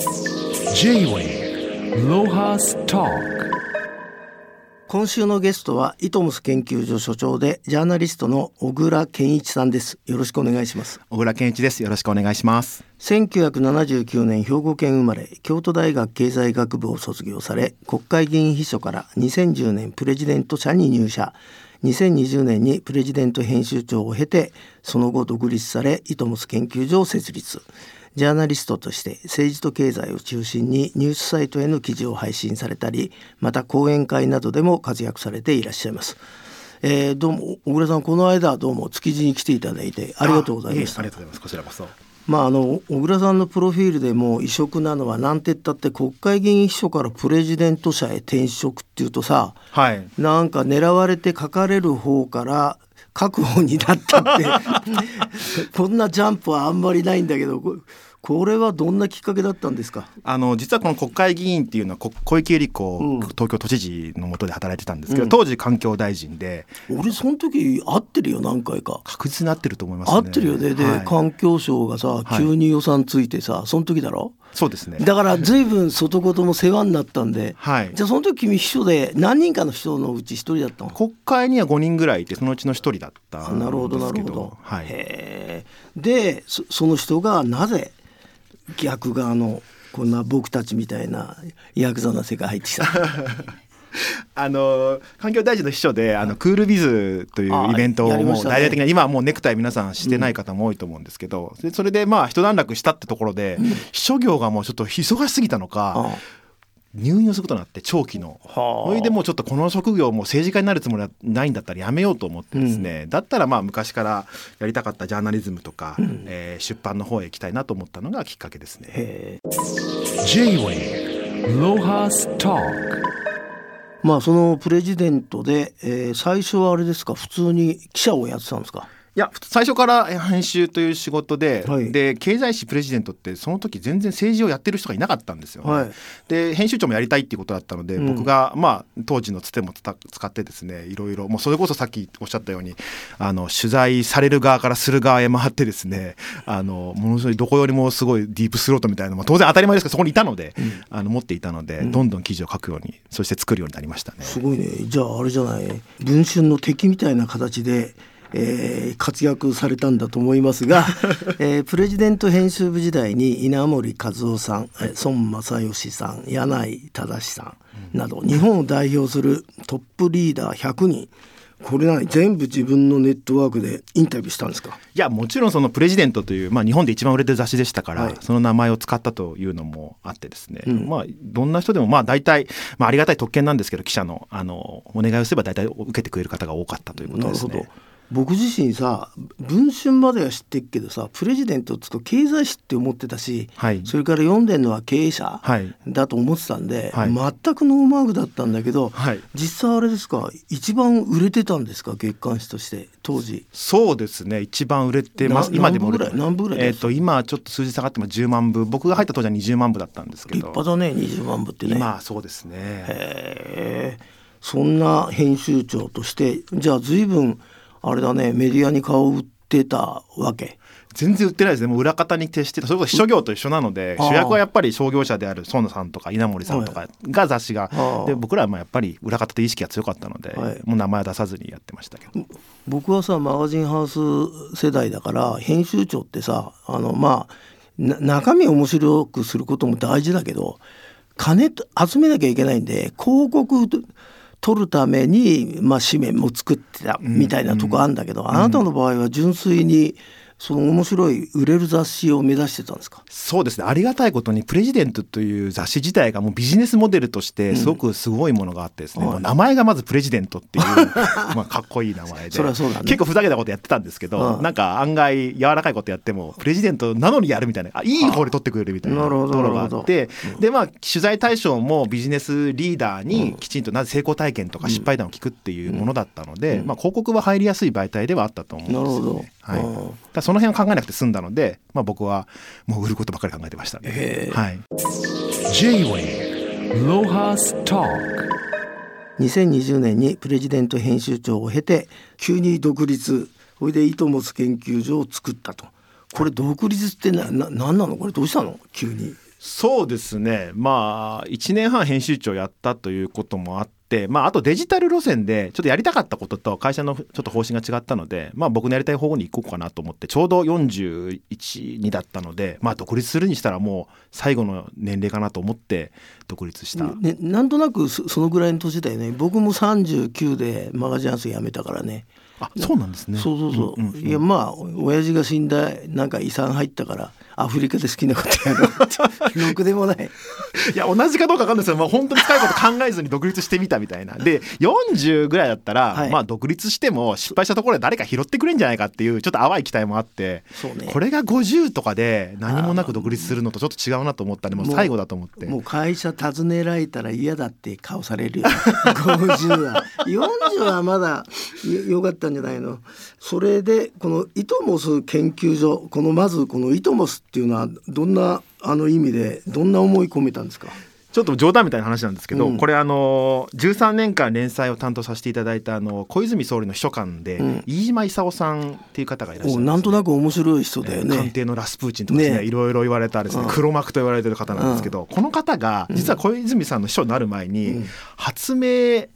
J-Way ロハスタ今週のゲストはイトムス研究所所長でジャーナリストの小倉健一さんです。よろしくお願いします。小倉健一です。よろしくお願いします。1979年兵庫県生まれ京都大学経済学部を卒業され国会議員秘書から2010年プレジデント社に入社。2020年にプレジデント編集長を経てその後独立されイトムス研究所を設立ジャーナリストとして政治と経済を中心にニュースサイトへの記事を配信されたりまた講演会などでも活躍されていらっしゃいます。えー、どうも小倉さんこの間どうも築地に来ていただいてありがとうございます。ありがとうございますこちらこそまああの小倉さんのプロフィールでも異色なのは何て言ったって国会議員秘書からプレジデント社へ転職っていうとさ、はい、なんか狙われて書かれる方から確保になったってこんなジャンプはあんまりないんだけどこれはどんなきっかけだったんですか？あの実はこの国会議員っていうのは小池百合子、うん、東京都知事のもとで働いてたんですけど、うん、当時環境大臣で。俺その時会ってるよ何回か。確実に会ってると思います、ね、会ってるよね。で、はい、環境省がさ急に予算ついてさ、はい、その時だろ？そうですね。だから随分外事も世話になったんで、はい、じゃあその時君秘書で何人かの人のうち一人だったの？国会には5人ぐらいいてそのうちの一人だったなるほどなるほど、はい、でその人がなぜ逆側のこんな僕たちみたいなヤクザな世界入ってきた。あの環境大臣の秘書であのクールビズというイベントをもう大々的な、今はもうネクタイ皆さんしてない方も多いと思うんですけど、でそれでまあ一段落したってところで、秘書業がもうちょっと忙しすぎたのか、入院をすることになって長期の。それでもうちょっとこの職業も政治家になるつもりはないんだったらやめようと思ってですね、うん、だったらまあ昔からやりたかったジャーナリズムとか、うん、えー、出版の方へ行きたいなと思ったのがきっかけですね。まあそのプレジデントで、えー、最初はあれですか？普通に記者をやってたんですか？いや最初から編集という仕事ではい、で経済誌プレジデントってその時全然政治をやってる人がいなかったんですよ、ね、はい、で編集長もやりたいっていうことだったので、うん、僕が、まあ、当時のつても使ってですねいろいろもうそれこそさっきおっしゃったようにあの取材される側からする側へ回ってですねあのものすごいどこよりもすごいディープスロートみたいな、まあ、当然当たり前ですけどそこにいたので、うん、あの持っていたので、うん、どんどん記事を書くようにそして作るようになりましたね。すごいね。じゃああれじゃない。文春の敵みたいな形でえー、活躍されたんだと思いますが、えー、プレジデント編集部時代に稲森和夫さん、孫正義さん柳井正さんなど日本を代表するトップリーダー100人これ何全部自分のネットワークでインタビューしたんですか？いやもちろんそのプレジデントという、まあ、日本で一番売れてる雑誌でしたから、はい、その名前を使ったというのもあってですね、うん、まあどんな人でもまあ大体、まあ、ありがたい特権なんですけど記者のあのお願いをすれば大体受けてくれる方が多かったということですね。僕自身さ文春までは知ってるけどさプレジデントっつうと経済誌って思ってたし、はい、それから読んでるのは経営者だと思ってたんで、はい、全くノーマークだったんだけど、はい、実際あれですか一番売れてたんですか月刊誌として当時。そうですね一番売れてます。今でも売れ何部ぐらいえーと、今ちょっと数字下がっても10万部。僕が入った当時は20万部だったんですけど。立派だね20万部ってね。今そうですね。へえそんな編集長としてじゃあ随分あれだねメディアに顔を売ってたわけ。全然売ってないですね。もう裏方に徹してた。それこそ秘書業と一緒なので主役はやっぱり商業者である園さんとか稲森さんとかが雑誌が、で僕らはまあやっぱり裏方で意識が強かったので、はい、もう名前は出さずにやってましたけど。僕はさマガジンハウス世代だから編集長ってさあのまあ中身を面白くすることも大事だけど金集めなきゃいけないんで広告取るために、まあ、紙面も作ってたみたいなとこあるんだけど、あなたの場合は純粋にその面白い売れる雑誌を目指してたんですか？そうですね。ありがたいことにプレジデントという雑誌自体がもうビジネスモデルとしてすごくすごいものがあってですね、うん、名前がまずプレジデントっていう まあかっこいい名前で。ね、結構ふざけたことやってたんですけど、うん、なんか案外柔らかいことやってもプレジデントなのにやるみたいな。あいい方で取ってくれるみたいなところがあってでまあ取材対象もビジネスリーダーにきちんとなぜ成功体験とか失敗談を聞くっていうものだったので、まあ、広告は入りやすい媒体ではあったと思うんですよね。はい、だその辺を考えなくて済んだので、まあ、僕はもう売ることばかり考えてましたね。はい、2020年にプレジデント編集長を経て急に独立それで糸持研究所を作ったと。これ独立ってなな何なの？これどうしたの？急に。そうですね。まあ1年半編集長やったということもあってまああとデジタル路線でちょっとやりたかったことと会社のちょっと方針が違ったのでまあ僕のやりたい方向に行こうかなと思ってちょうど412だったのでまあ独立するにしたらもう最後の年齢かなと思って独立した、ね、なんとなくそそのぐらいの年だよね。僕も39でマガジンハウス辞めたからね。あそうなんですね。そうそうそう,、んんん。いやまあ親父が死んだなんか遺産入ったからアフリカで好きなことやろうって。ろくでもない。いや同じかどうか分かんないですけど、まあ、本当に深いこと考えずに独立してみたみたいな。で40ぐらいだったら、はい。まあ独立しても失敗したところで誰か拾ってくれんじゃないかっていうちょっと淡い期待もあって。ね。これが50とかで何もなく独立するのとちょっと違うなと思ったんでもう最後だと思って。もう会社訪ねられたら嫌だって顔されるよ。50は。40はまだよよかったんじゃないの。それでこのイトモス研究所このまずこのイトモスっていうのはどんなあの意味でどんな思い込めたんですか？ちょっと冗談みたいな話なんですけど、うん。これあの13年間連載を担当させていただいたあの小泉総理の秘書官で、うん。飯島勲さんっていう方がいらっしゃるね、なんとなく面白い人だよえー官ね。邸のラスプーチンとかですねね。いろいろ言われたですねうん。黒幕と言われてる方なんですけど、この方が実は小泉さんの秘書になる前に、うん。発明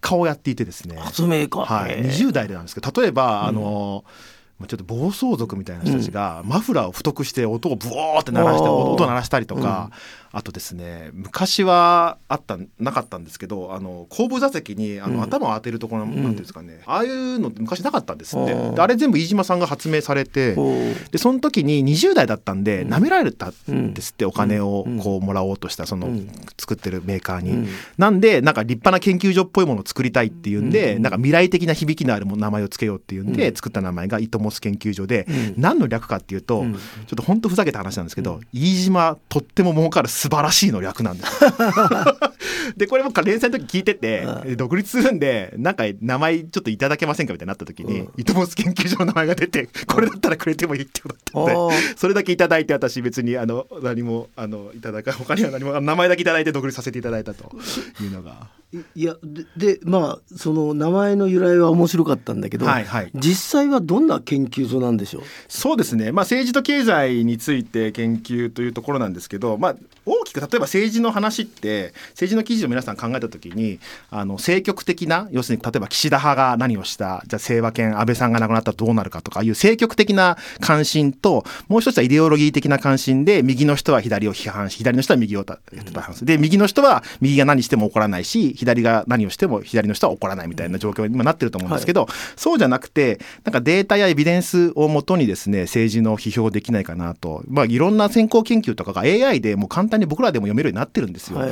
家をやっていてですね、発明家。はい、へー。20代でなんですけど例えば、あのまあちょっと暴走族みたいな人たちがマフラーを太くして音をブオーって鳴らして音を鳴らしたりとか、あとですね昔はあったなかったんですけどあの後部座席にあの、うん。頭を当てるところなんていうんですかね、ああいうのって昔なかったんですって。あー。であれ全部飯島さんが発明されておでその時に20代だったんで舐められたんですって、お金をうん。こうもらおうとしたそのうん。作ってるメーカーに。うん。なんでなんか立派な研究所っぽいものを作りたいっていうんで、うん。なんか未来的な響きのある名前を付けようっていうんで、うん。作った名前がイトモス研究所で、うん。何の略かっていうと、うん。ちょっと本当ふざけた話なんですけど、飯島とっても儲かる素晴らしいの略なんで。でこれ僕連載の時聞いてて、うん独立するんでなんか名前ちょっといただけませんかみたいになった時に、うんイトモス研究所の名前が出てこれだったらくれてもいいってことだったんで。それだけいただいて私別にあの何もあのいただか他には何も名前だけいただいて独立させていただいたというのがいいやででまあその名前の由来は面白かったんだけど、はいはい。実際はどんな研究所なんでしょう？そうですね、まあ、政治と経済について研究というところなんですけど、まあ、大きく例えば政治の話って政治の記事を皆さん考えた時にあの政局的な要するに例えば岸田派が何をしたじゃあ清和県安倍さんが亡くなったらどうなるかとかいう政局的な関心ともう一つはイデオロギー的な関心で右の人は左を批判し左の人は右を批判するで右の人は右が何しても怒らないし左が何をしても左の人は怒らないみたいな状況に今なってると思うんですけど、そうじゃなくてなんかデータやエビデンスをもとにですね政治の批評できないかなと、まあ、いろんな先行研究とかが AI でもう簡単に僕らでも読めるようになってるんですよ。はい。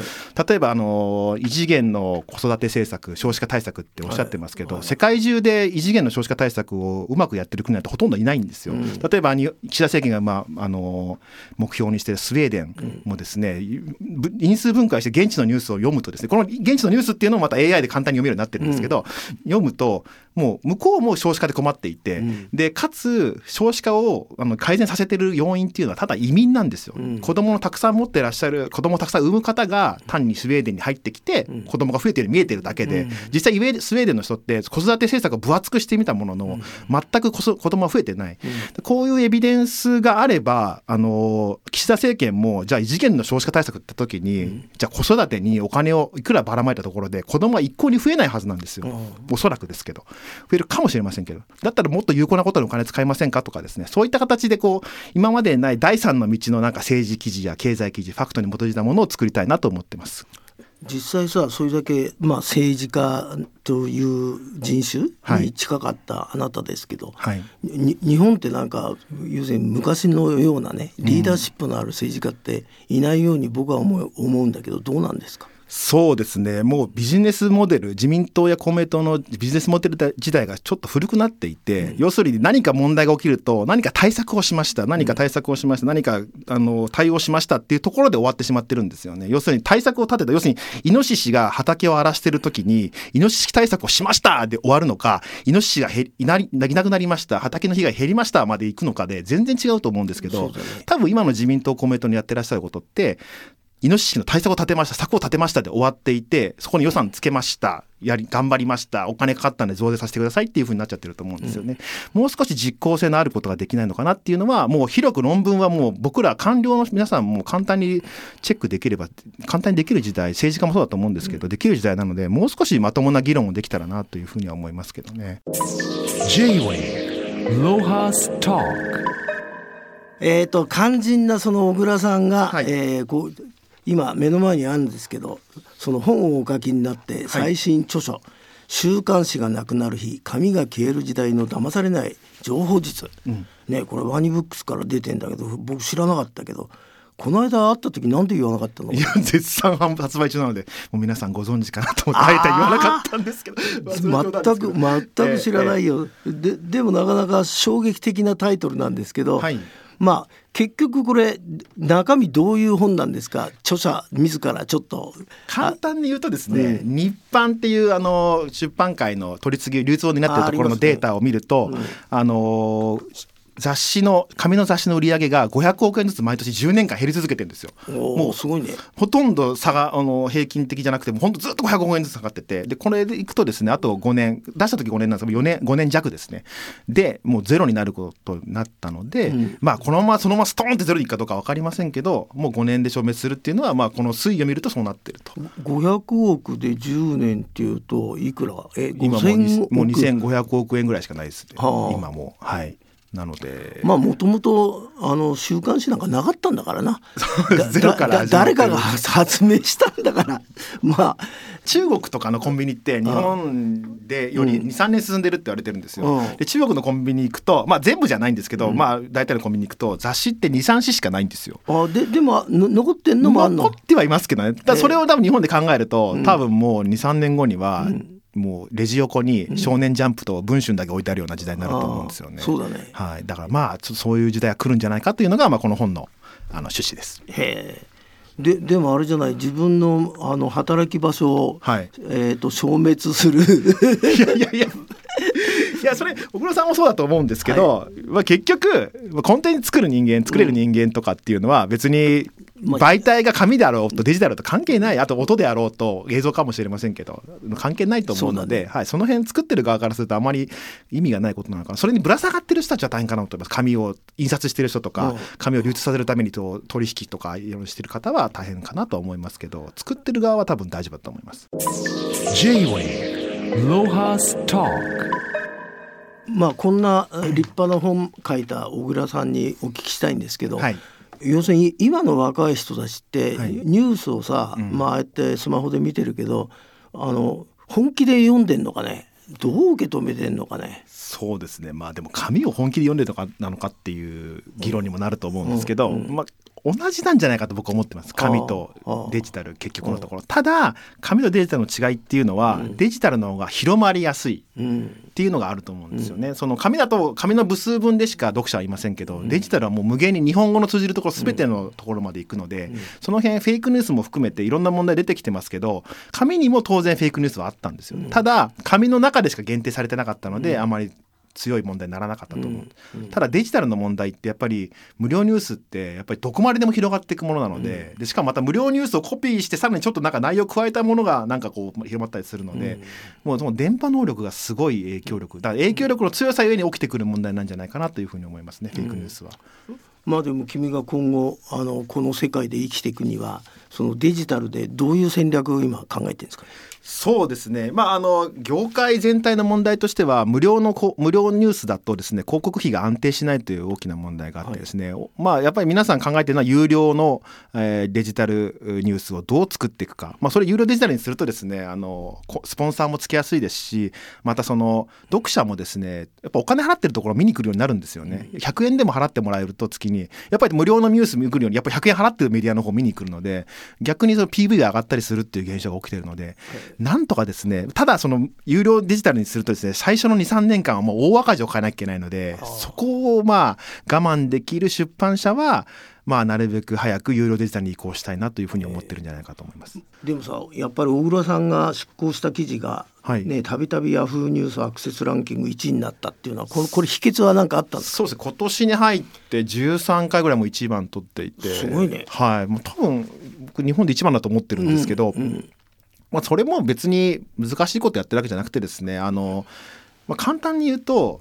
例えばあの異次元の子育て政策少子化対策っておっしゃってますけど、はい。はい世界中で異次元の少子化対策をうまくやってる国なんてほとんどいないんですよ。うん。例えばに岸田政権が、まあ、あの目標にしているスウェーデンもですね、ぶ因数分解して現地のニュースを読むとですねこの現地のニュースっていうのをまた AI で簡単に読めるようになってるんですけど、読むともう向こうも少子化で困っていて、うん。でかつ少子化をあの改善させてる要因っていうのはただ移民なんですよ、うん。子供をたくさん持ってらっしゃる子供をたくさん産む方が単にスウェーデンに入ってきて、うん。子供が増えてるように見えてるだけで、うん。実際スウェーデンの人って子育て政策を分厚くしてみたものの、全く子供は増えてない、こういうエビデンスがあればあの岸田政権もじゃあ異次元の少子化対策って時に、じゃあ子育てにお金をいくらばらまいたところで子供は一向に増えないはずなんですよ、うん。おそらくですけど。増えるかもしれませんけど。だったらもっと有効なことにお金使いませんかとかですね。そういった形でこう今までにない第三の道のなんか政治記事や経済記事ファクトに基づいたものを作りたいなと思ってます。実際さそれだけ、まあ、政治家という人種に近かったあなたですけど、はい。に日本ってなんか要するに昔のようなねリーダーシップのある政治家っていないように僕は思う思うんだけどどうなんですか？そうですね。もうビジネスモデル自民党や公明党のビジネスモデル自体がちょっと古くなっていて、要するに何か問題が起きると何か対策をしました何か対策をしました何かあの対応しましたっていうところで終わってしまってるんですよね。要するに対策を立てた要するにイノシシが畑を荒らしてる時にイノシシ対策をしましたで終わるのかイノシシがいなりいなくなりました畑の被害減りましたまで行くのかで全然違うと思うんですけど、ね。多分今の自民党公明党にやってらっしゃることってイノシシの対策を立てました策を立てましたで終わっていてそこに予算つけましたやり頑張りましたお金かかったんで増税させてくださいっていうふうになっちゃってると思うんですよね、うん、もう少し実効性のあることができないのかなっていうのはもう広く論文はもう僕ら官僚の皆さんも簡単にチェックできれば簡単にできる時代政治家もそうだと思うんですけど、うん、できる時代なのでもう少しまともな議論をできたらなというふうには思いますけどね。J-Way ロハスタえーと、肝心なその小倉さんが、はい、えー、こう今目の前にあるんですけどその本をお書きになって最新著書、はい、週刊誌がなくなる日紙が消える時代の騙されない情報術」うん、ねこれワニブックスから出てんだけど僕知らなかったけどこの間会った時なんで言わなかったの？いや絶賛発売中なのでもう皆さんご存知かなと思ってあえて言わなかったんですけど。全く全く知らないよ、えー、ででもなかなか衝撃的なタイトルなんですけど、はい、まあ結局これ中身どういう本なんですか？著者自らちょっと。簡単に言うとですね、うん、日版っていうあの出版界の取り次ぎ流通になっているところのデータを見るとあ、ねうん、あの雑誌の紙の雑誌の売り上げが500億円ずつ毎年10年間減り続けてるんですよ。もうすごいね。ほとんど差があの平均的じゃなくても本当ずっと500億円ずつ下がっててでこれでいくとですねあと5年出した時5年なんですけど4年5年弱ですねでもうゼロになることになったので、うん、まあこのままそのままストーンってゼロにいくかどうか分かりませんけどもう5年で消滅するっていうのはまあこの推移を見るとそうなってると。500億で10年っていうといくら？え今もうもう2500億円ぐらいしかないです、ね、はあ、今もはい。なので。まあもともとあの週刊誌なんかなかったんだからな。ゼロから誰かが発明したんだから。まあ中国とかのコンビニって日本でより23年進んでるって言われてるんですよ、うん、で中国のコンビニ行くとまあ全部じゃないんですけど、うん、まあ大体のコンビニ行くと雑誌って23紙しかないんですよ。あででも残ってんのもあんの？残ってはいますけどね。だそれを多分日本で考えると、多分もう23年後には、うんもうレジ横に「少年ジャンプ」と「文春」だけ置いてあるような時代になると思うんですよね。そうだね、はい、だからまあそういう時代が来るんじゃないかというのが、まあ、この本のあの趣旨です。へででもあれじゃない？自分のあの働き場所を、はい、えーと、消滅する。いやいやいや。いやそれ小黒さんもそうだと思うんですけど、はい、まあ、結局コンテンツ作る人間作れる人間とかっていうのは別に媒体が紙であろうとデジタルと関係ないあと音であろうと映像かもしれませんけど関係ないと思うので、ね、はい、その辺作ってる側からするとあまり意味がないことなのかな。それにぶら下がってる人たちは大変かなと思います。紙を印刷してる人とか紙を流通させるためにと取引とかいろいろしてる方は大変かなと思いますけど作ってる側は多分大丈夫だと思います。J-Way ロハスターまあこんな立派な本書いた小倉さんにお聞きしたいんですけど、はい要するに今の若い人たちってニュースをさ、はい、まあああやってスマホで見てるけどあの本気で読んでんのかね？どう受け止めてんのかね？そうですね。まあでも紙を本気で読んでるのかなのかっていう議論にもなると思うんですけど、うん。うん、まあ同じなんじゃないかと僕は思ってます。紙とデジタル結局のところ。ただ紙とデジタルの違いっていうのは、デジタルの方が広まりやすいっていうのがあると思うんですよね、その紙だと紙の部数分でしか読者はいませんけど、デジタルはもう無限に日本語の通じるところ全てのところまで行くので、その辺フェイクニュースも含めていろんな問題出てきてますけど紙にも当然フェイクニュースはあったんですよ、ただ紙の中でしか限定されてなかったので、あまり強い問題にならなかったと思う、うんうん、ただデジタルの問題ってやっぱり無料ニュースってやっぱりどこまででも広がっていくものなのでうん、でしかもまた無料ニュースをコピーしてさらにちょっとなんか内容を加えたものがなんかこう広まったりするので、もうその電波能力がすごい影響力だから影響力の強さゆえに起きてくる問題なんじゃないかなというふうに思いますね、フェイクニュースは。まあでも君が今後あのこの世界で生きていくにはそのデジタルでどういう戦略を今考えてるんですか、ね、そうですね、まあ、あの業界全体の問題としては無料の無料ニュースだとですね広告費が安定しないという大きな問題があってですね、はい、まあ、やっぱり皆さん考えてるのは有料の、えー、デジタルニュースをどう作っていくか、まあ、それ有料デジタルにするとですねあのスポンサーもつきやすいですしまたその読者もですねやっぱお金払ってるところを見に来るようになるんですよね、うん、100円でも払ってもらえると月にやっぱり無料のニュース見るようにやっぱり100円払ってるメディアの方見に来るので逆にその PV が上がったりするっていう現象が起きてるので、はい、なんとかですねねただその有料デジタルにするとですね最初の23年間はもう大赤字を変えなきゃいけないのでそこをまあ我慢できる出版社はまあ、なるべく早く有料デジタルに移行したいなというふうに思ってるんじゃないかと思います。でもさやっぱり小倉さんが出稿した記事がねたびたびヤフーニュースアクセスランキング1位になったっていうのはこれこれ秘訣は何かあったんですそうですね。今年に入って13回ぐらいも1番取っていて。すごいね。はい。もう多分僕日本で1番だと思ってるんですけど、うんうん。まあ、それも別に難しいことやってるわけじゃなくてですねあの、まあ、簡単に言うと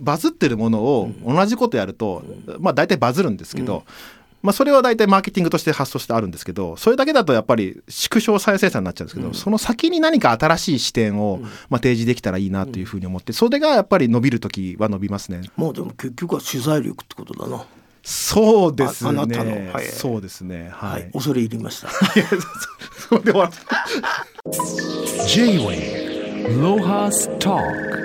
バズってるものを同じことやると、まあ、大体バズるんですけど、まあ、それは大体マーケティングとして発想してあるんですけどそれだけだとやっぱり縮小再生産になっちゃうんですけど、その先に何か新しい視点を、まあ、提示できたらいいなというふうに思ってそれがやっぱり伸びる時は伸びますね。まあでも結局は取材力ってことだな。そうですね。あなたのはいそうですね。は。はいい、恐れ入りました。それで終わる J-Wave Lohas Talk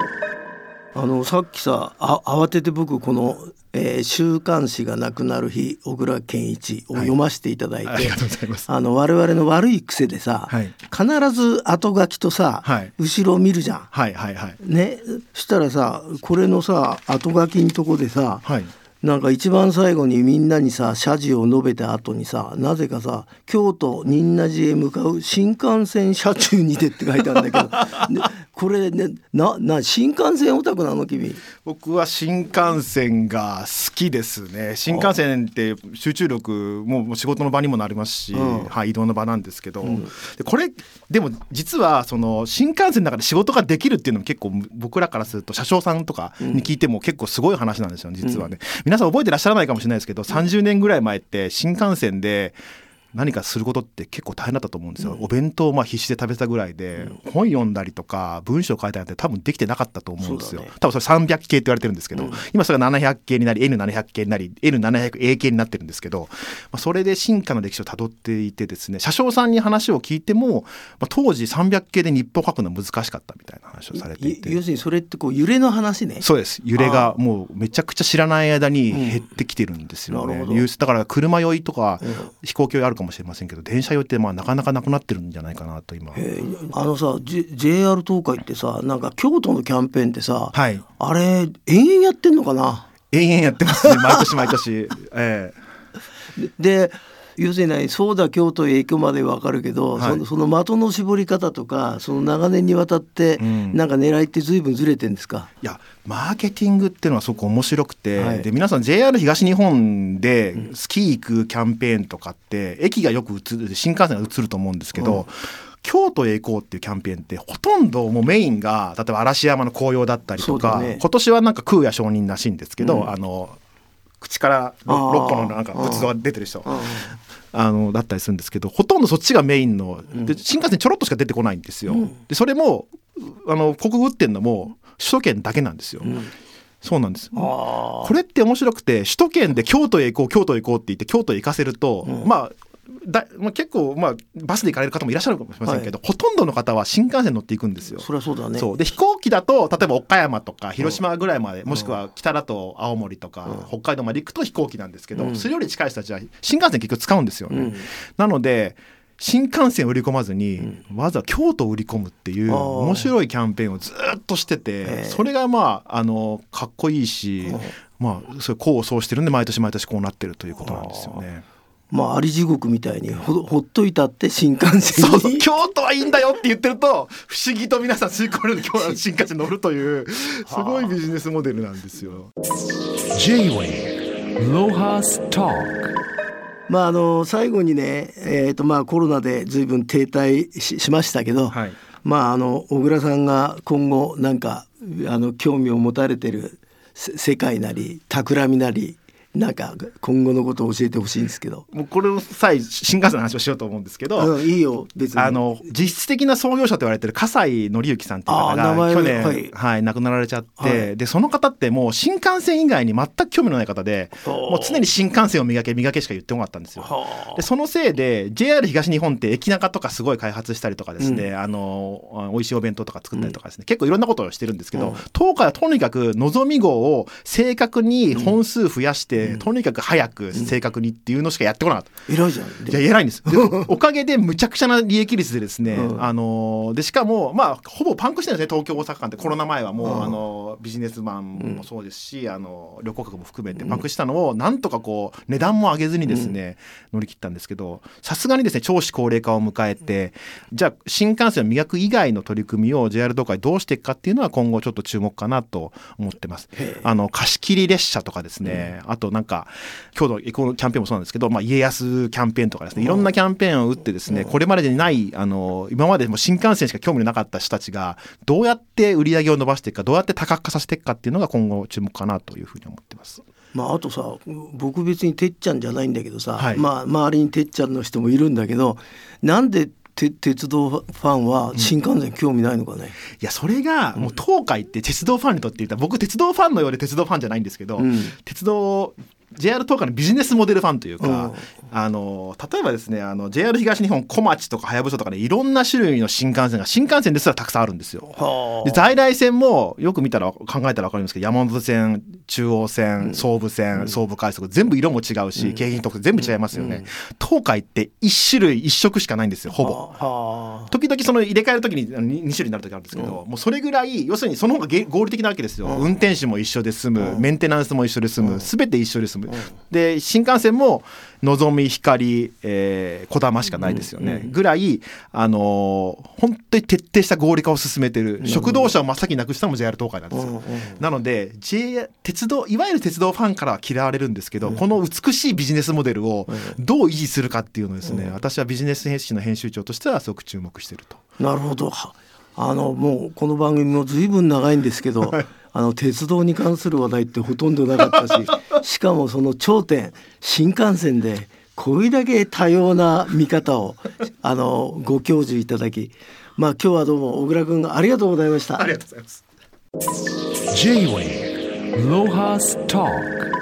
あのさっきさあ慌てて僕この、えー週刊誌がなくなる日小倉健一を読ませていただいて、ありがとうございます。あの我々の悪い癖でさ、はい必ず後書きとさ、はい後ろを見るじゃん。はいはいはい。ねしたらさこれのさ後書きのとこでさ、はい。なんか一番最後にみんなにさ謝辞を述べた後にさなぜかさ京都仁和寺へ向かう新幹線車中にてって書いてあるんだけど でこれねなな新幹線オタクなの君？僕は新幹線が好きですね。新幹線って集中力ももう仕事の場にもなりますし、うん。はい移動の場なんですけど、でこれでも実はその新幹線の中で仕事ができるっていうのも結構僕らからすると車掌さんとかに聞いても結構すごい話なんですよね実はね。皆さん覚えてらっしゃらないかもしれないですけど、30年ぐらい前って新幹線で何かすることって結構大変だったと思うんですよ、お弁当をまあ必死で食べてたぐらいで、本読んだりとか文章書いたりって多分できてなかったと思うんですよ、ね。多分それ300系って言われてるんですけど、今それが700系になり N700 系になり N700A 系になってるんですけど、まあ、それで進化の歴史をたどっていてですね車掌さんに話を聞いても、まあ、当時300系で日報書くの難しかったみたいな話をされていて。い要するにそれってこう揺れの話ね。そうです。揺れがもうめちゃくちゃ知らない間に減ってきてるんですよね、だから車酔いとかうん。飛行機酔いあるかもしれませんけど電車酔いってまあなかなかなくなってるんじゃないかなと今。えーあのさ、J、JR 東海ってさなんか京都のキャンペーンってさ、はい。あれ延々やってんのかな？延々やってますね毎年毎年。えで要するに何そうだ京都へ行くまでわかるけど、はい。そのその的の絞り方とかその長年にわたってうん。なんか狙いって随分ずれてんですか、えいやマーケティングっていうのはすごく面白くて、はい。で皆さん JR 東日本でスキー行くキャンペーンとかって駅がよく映る新幹線が映ると思うんですけど、うん。京都へ行こうっていうキャンペーンってほとんどもうメインが例えば嵐山の紅葉だったりとか、ね。今年はなんか空也承認らしいんですけど、うん。あの口からあー。6個のなんか仏像が出てる人。うん。あのだったりするんですけどほとんどそっちがメインので新幹線ちょろっとしか出てこないんですよ。でそれもあの国語打ってんのも首都圏だけなんですよ。そうなんです。あこれって面白くて首都圏で京都へ行こう京都へ行こうって言って京都へ行かせると、まあだまあ、結構、まあ、バスで行かれる方もいらっしゃるかもしれませんけど、ほとんどの方は新幹線乗っていくんですよ。そりゃそうだね。そう。で飛行機だと例えば岡山とか広島ぐらいまで、もしくは北だと青森とか、北海道まで行くと飛行機なんですけど、それより近い人たちは新幹線結局使うんですよね。うん。なので新幹線を売り込まずに、わざわざ京都を売り込むっていう面白いキャンペーンをずっとしてて、ええそれがまああのかっこいいし、まあそれ功を奏してるんで毎年毎年こうなってるということなんですよね。まああり地獄みたいにほほっといたって新幹線に。京都はいいんだよって言ってると不思議と皆さん吸い込まれる今日は新幹線乗るというすごいビジネスモデルなんですよ。J-Wave Lohas Talk まああの最後にね、えーとまあ、コロナで随分停滞ししましたけど、はい。まああの小倉さんが今後なんかあの興味を持たれてるせ世界なり企みなりなんか今後のことを教えてほしいんですけど、もうこれの際新幹線の話をしようと思うんですけど、うん、いいよ別に。あの実質的な創業者と言われてる笠井紀之さんっていう方が去年、ははいい亡くなられちゃって、はい。でその方ってもう新幹線以外に全く興味のない方でもう常に新幹線を磨け磨けしか言ってこなかったんですよ。はでそのせいで JR 東日本って駅中とかすごい開発したりとかですね、あの美味しいお弁当とか作ったりとかですね、結構いろんなことをしてるんですけど、うん。東海はとにかくのぞみ号を正確に本数増やして、とにかく早く正確にっていうのしかやってこなかった。あ偉いじゃん。いや偉いんです。でおかげでむちゃくちゃな利益率でですね、うん。あのでしかもまあほぼパンクしてるんですね東京大阪間って。コロナ前はもう、うん。あのビジネスマンもそうですし、あの旅行客も含めてパンクしたのをなんとかこう値段も上げずにですね、乗り切ったんですけどさすがにですね少子高齢化を迎えてじゃあ新幹線を磨く以外の取り組みを JR 東海どうしていくかっていうのは今後ちょっと注目かなと思ってます。あの貸し切り列車とかですね、あととなんか今日のエコのキャンペーンもそうなんですけど、まあ、家康キャンペーンとかですねいろんなキャンペーンを打ってですねこれまでにないあの今までも新幹線しか興味のなかった人たちがどうやって売り上げを伸ばしていくかどうやって多角化させていくかっていうのが今後注目かなというふうに思ってます。まあ、あとさ僕別にてっちゃんじゃないんだけどさ、はい、まあ、周りにてっちゃんの人もいるんだけどなんで鉄道ファンは新幹線興味ないのかね、うん、いやそれがもう東海って鉄道ファンにとって言ったら僕鉄道ファンのようで鉄道ファンじゃないんですけど、うん、鉄道 JR 東海のビジネスモデルファンというか、うん、あの例えばですねあの JR 東日本小町とかはやぶさとかねいろんな種類の新幹線が新幹線ですらたくさんあるんですよ。で在来線もよく見たら考えたら分かりますけど山手線中央線総武線、うん、総武快速全部色も違うし、うん、京浜特全部違いますよね、東海って1種類1色しかないんですよほぼ。時々その入れ替える時に 2, 2種類になる時あるんですけど、もうそれぐらい要するにその方が合理的なわけですよ。運転手も一緒で済む、メンテナンスも一緒で済む、全て一緒で済む。で新幹線ものぞみ光、えー、こだましかないですよね、ぐらい、あのー、本当に徹底した合理化を進めてる、食堂車を真っ先になくしたのも JR 東海なんですよ、なので、J、鉄道いわゆる鉄道ファンからは嫌われるんですけど、うん、この美しいビジネスモデルをどう維持するかっていうのをですね、うん、私はビジネス編集の編集長としてはすごく注目してると。なるほど。あのもうこの番組も随分長いんですけど、はいあの鉄道に関する話題ってほとんどなかったし しかもその頂点新幹線でこれだけ多様な見方をあのご教授いただきまあ今日はどうも小倉君ありがとうございました。ありがとうございます。J-Way ロハス Talk